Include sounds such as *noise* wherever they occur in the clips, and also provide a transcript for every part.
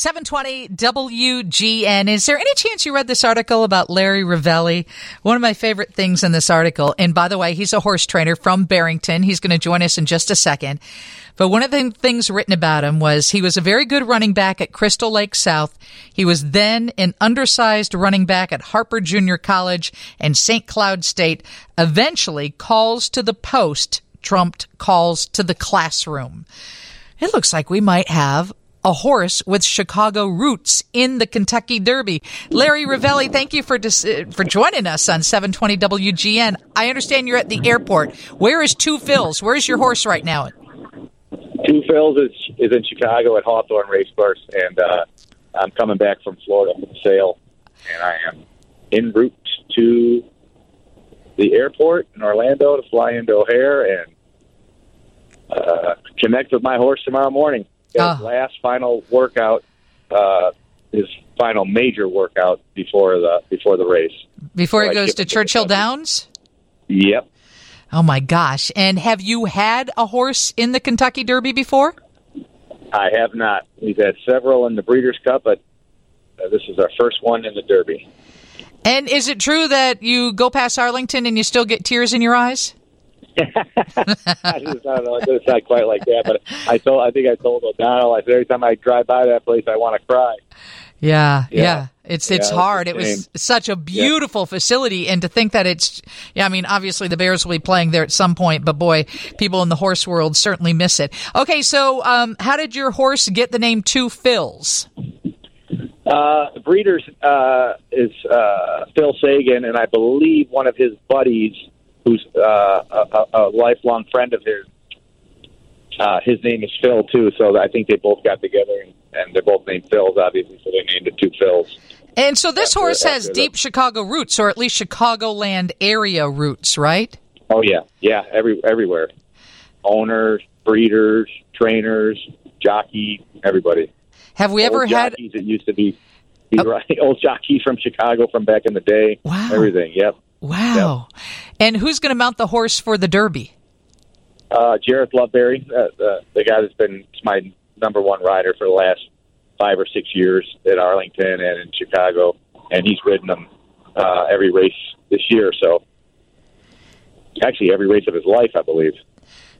720 WGN. Is there any chance you read this article about Larry Rivelli? One of my favorite things in this article, and by the way, he's a horse trainer from Barrington. He's going to join us in just a second. But one of the things written about him was he was a very good running back at Crystal Lake South. He was then an undersized running back at Harper Junior College and St. Cloud State. Eventually, calls to the post trumped calls to the classroom. It looks like we might have a horse with Chicago roots in the Kentucky Derby. Larry Rivelli, thank you for dis- for joining us on 720 WGN. I understand you're at the airport. Where is Two Phils? Where's your horse right now? Two Phils is, is in Chicago at Hawthorne Racecourse, and uh, I'm coming back from Florida from sale, and I am en route to the airport in Orlando to fly into O'Hare and uh, connect with my horse tomorrow morning. Oh. last final workout, uh, his final major workout before the before the race. Before he Right, goes to Churchill Downs? Yep, Oh my gosh. And have you had a horse in the Kentucky Derby before? I have not. We've had several in the Breeders' Cup, but uh, this is our first one in the Derby. And is it true that you go past Arlington and you still get tears in your eyes? *laughs* I just don't know. It's not quite like that, but I told. I think I told O'Donnell. I said every time I drive by that place, I want to cry. Yeah, yeah. Yeah. It's it's it's hard. It was such a beautiful facility and to think that it's yeah, I mean obviously the Bears will be playing there at some point, but boy, people in the horse world certainly miss it. Okay, so um how did your horse get the name Two Phils? Uh, the breeders uh, is uh, Phil Sagan, and I believe one of his buddies, who's uh, a, a, a lifelong friend of his. Uh, his name is Phil too, so I think they both got together, and, and they're both named Phils, obviously, so they named it two Phils. And so this After- horse has after the- deep Chicago roots or at least Chicagoland area roots, right? Oh yeah, yeah, every everywhere, owners, breeders, trainers, jockey, everybody. Have we ever old had jockeys that used to be, be *laughs* right, old jockeys from Chicago from back in the day. Wow. Everything. Yep. Wow. And who's going to mount the horse for the Derby? Uh, Jareth Loveberry, uh, the, the guy that's been my number one rider for the last five or six years at Arlington and in Chicago, and he's ridden them uh, every race this year. So, actually, every race of his life, I believe.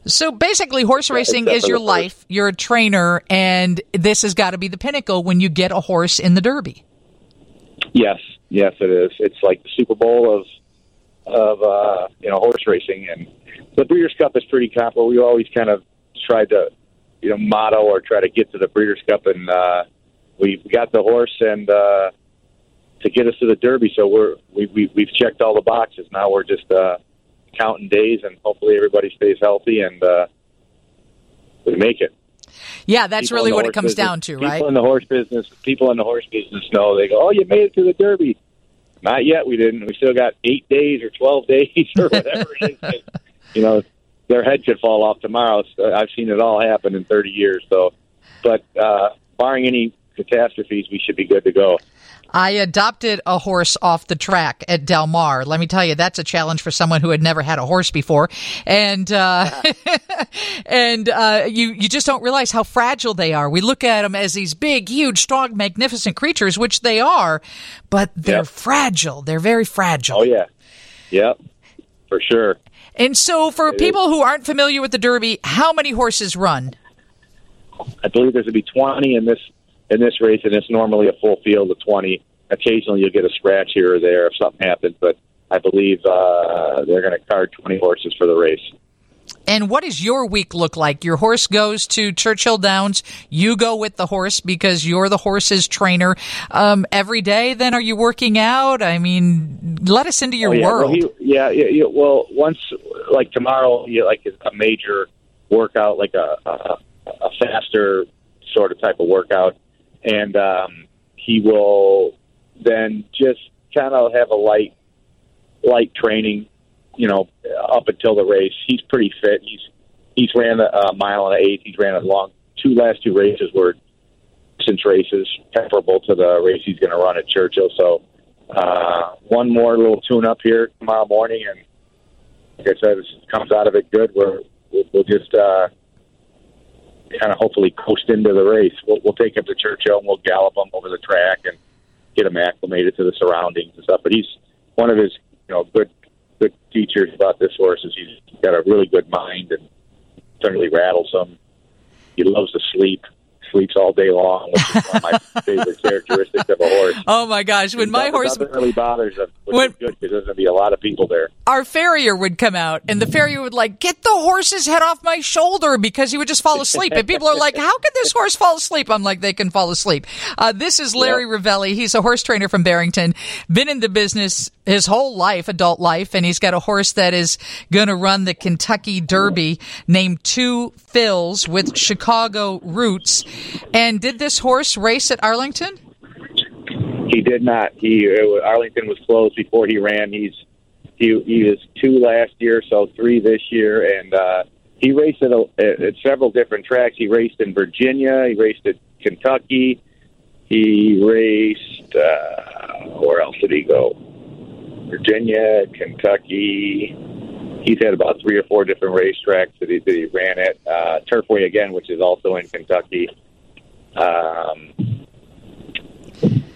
So basically, horse racing except is your first. life. You're a trainer, and this has got to be the pinnacle when you get a horse in the Derby. Yes, yes, it is. It's like the Super Bowl of of uh, you know horse racing, and the Breeders' Cup is pretty comparable. We always kind of tried to you know motto or try to get to the Breeders' Cup, and uh, we got the horse and uh, to get us to the Derby. So we're we, we we've checked all the boxes. Now we're just uh, counting days, and hopefully everybody stays healthy and uh, we make it. Yeah, that's People really what it comes business- down to, right? people in the horse business, people in the horse business know. They go, "Oh, you made it to the Derby." Not yet. We didn't. We still got eight days or twelve *laughs* days or whatever it is. you know, their head could fall off tomorrow. So I've seen it all happen in thirty years. So, but uh, barring any catastrophes, we should be good to go. I adopted a horse off the track at Del Mar. Let me tell you, that's a challenge for someone who had never had a horse before, and uh, *laughs* and uh, you you just don't realize how fragile they are. We look at them as these big, huge, strong, magnificent creatures, which they are, but they're Yep. fragile. They're very fragile. Oh yeah, yep, for sure. And so, for people who aren't familiar with the Derby, how many horses run? I believe there's going to be 20 in this in this race, and it's normally a full field of 20. Occasionally, you'll get a scratch here or there if something happens, but I believe uh, they're going to card 20 horses for the race. And what does your week look like? Your horse goes to Churchill Downs. You go with the horse because you're the horse's trainer um, every day. Then are you working out? I mean, let us into your Oh, yeah. world. Well, he, yeah, yeah. Well, once like tomorrow, you like a major workout, like a, a a faster sort of type of workout, and um, he will then just kind of have a light light training, you know, up until the race. He's pretty fit. He's he's ran a, a mile and an eighth. He's ran a long two last two races were distance races comparable to the race he's going to run at Churchill. So uh, one more little tune up here tomorrow morning, and like I said, if it comes out of it good, we're we'll, we'll just uh, kind of hopefully coast into the race. We'll, we'll take him to Churchill and we'll gallop him over the track and get him acclimated to the surroundings and stuff. But he's one of his you know good good features about this horse is he's got a really good mind and certainly rattles him. He loves to sleep sleeps all day long, which is one of my *laughs* favorite characteristics of a horse. Oh my gosh! When my horse really bothers him, which when, is good because there's going to be a lot of people there. Our farrier would come out, and the farrier would like get the horse's head off my shoulder because he would just fall asleep. and people are like, "How can this horse fall asleep?" I'm like, "They can fall asleep." Uh, this is Larry yep. Rivelli. He's a horse trainer from Barrington. Been in the business his whole life, adult life, and he's got a horse that is going to run the Kentucky Derby named Two Phils with Chicago roots. And did this horse race at Arlington? He did not. He was, Arlington was closed before he ran. He's he he was two last year, so three this year, and uh, he raced at, a, at several different tracks. He raced in Virginia. He raced at Kentucky. He raced. Uh, where else did he go? Virginia, Kentucky. He's had about three or four different racetracks that he, that he ran at. Uh, Turfway again, which is also in Kentucky. Um,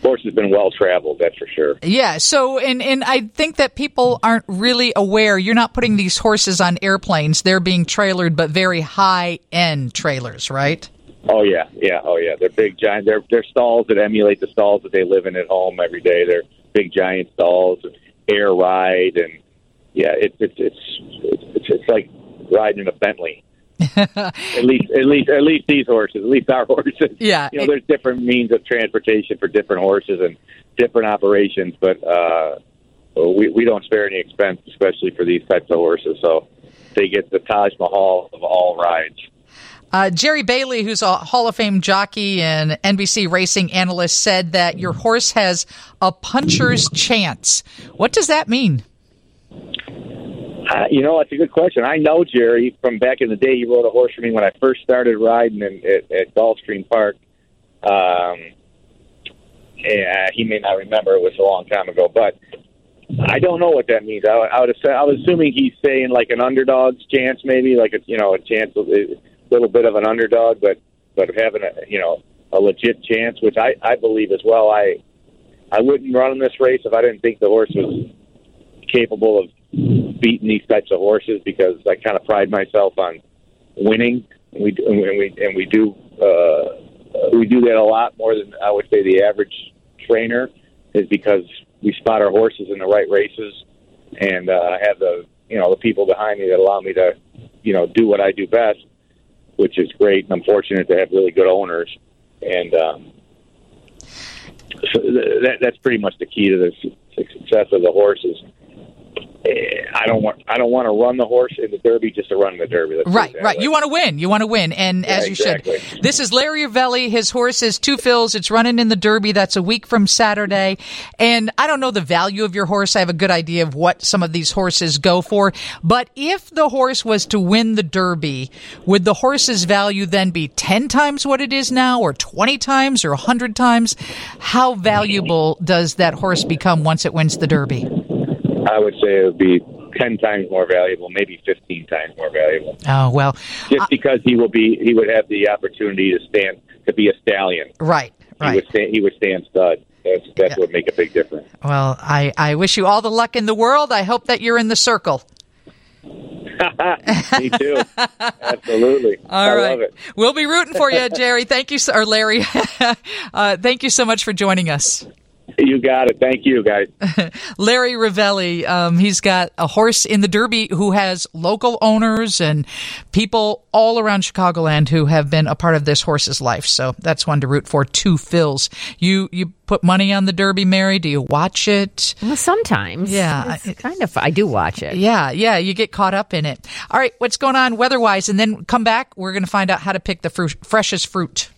horse has been well traveled, that's for sure. Yeah. So, and and I think that people aren't really aware. You're not putting these horses on airplanes; they're being trailered, but very high end trailers, right? Oh yeah, yeah, oh yeah. They're big, giant. They're they're stalls that emulate the stalls that they live in at home every day. They're big, giant stalls, and air ride, and yeah, it's it's it's it's, it's like riding in a Bentley. *laughs* at least, at least, at least these horses, at least our *laughs* horses. Yeah, you know, there's different means of transportation for different horses and different operations, but uh, we we don't spare any expense, especially for these types of horses. So they get the Taj Mahal of all rides. Uh, Jerry Bailey, who's a Hall of Fame jockey and NBC racing analyst, said that your horse has a puncher's chance. What does that mean? Uh, you know, that's a good question. I know Jerry from back in the day. He rode a horse for me when I first started riding in, at, at Gulfstream Park. Um, yeah, he may not remember; it was a long time ago. But I don't know what that means. I, I would. Have, I was assuming he's saying like an underdog's chance, maybe like a you know a chance, a little bit of an underdog, but but having a you know a legit chance, which I I believe as well. I I wouldn't run in this race if I didn't think the horse was capable of beating these types of horses because I kind of pride myself on winning. We and we and we do uh, we do that a lot more than I would say the average trainer is because we spot our horses in the right races and uh, have the you know the people behind me that allow me to you know do what I do best, which is great. And I'm fortunate to have really good owners, and um, so that, that's pretty much the key to the success of the horses. I don't want I don't want to run the horse in the Derby just to run the Derby. Let's right, right. Way. You want to win. You want to win, and yeah, as you exactly. should. This is Larry Rivelli. His horse is Two Phils. It's running in the Derby. That's a week from Saturday. And I don't know the value of your horse. I have a good idea of what some of these horses go for. But if the horse was to win the Derby, would the horse's value then be ten times what it is now, or twenty times, or hundred times? How valuable does that horse become once it wins the Derby? I would say it would be ten times more valuable, maybe fifteen times more valuable. Oh well, just uh, because he will be, he would have the opportunity to stand to be a stallion. Right, right. He would stand, he would stand stud. That's that's yeah. what make a big difference. Well, I I wish you all the luck in the world. I hope that you're in the circle. *laughs* Me too. Absolutely. *laughs* All I right. We'll be rooting for you, Jerry. Thank you, or Larry. *laughs* uh, thank you so much for joining us. You got it. Thank you, guys. *laughs* Larry Rivelli, um, he's got a horse in the Derby who has local owners and people all around Chicagoland who have been a part of this horse's life. So that's one to root for. Two Phils. You you put money on the Derby, Mary? Do you watch it? Well, sometimes. Yeah, it's kind of. I do watch it. Yeah, yeah. You get caught up in it. All right, what's going on weather-wise, and then come back. We're going to find out how to pick the fruit, freshest fruit.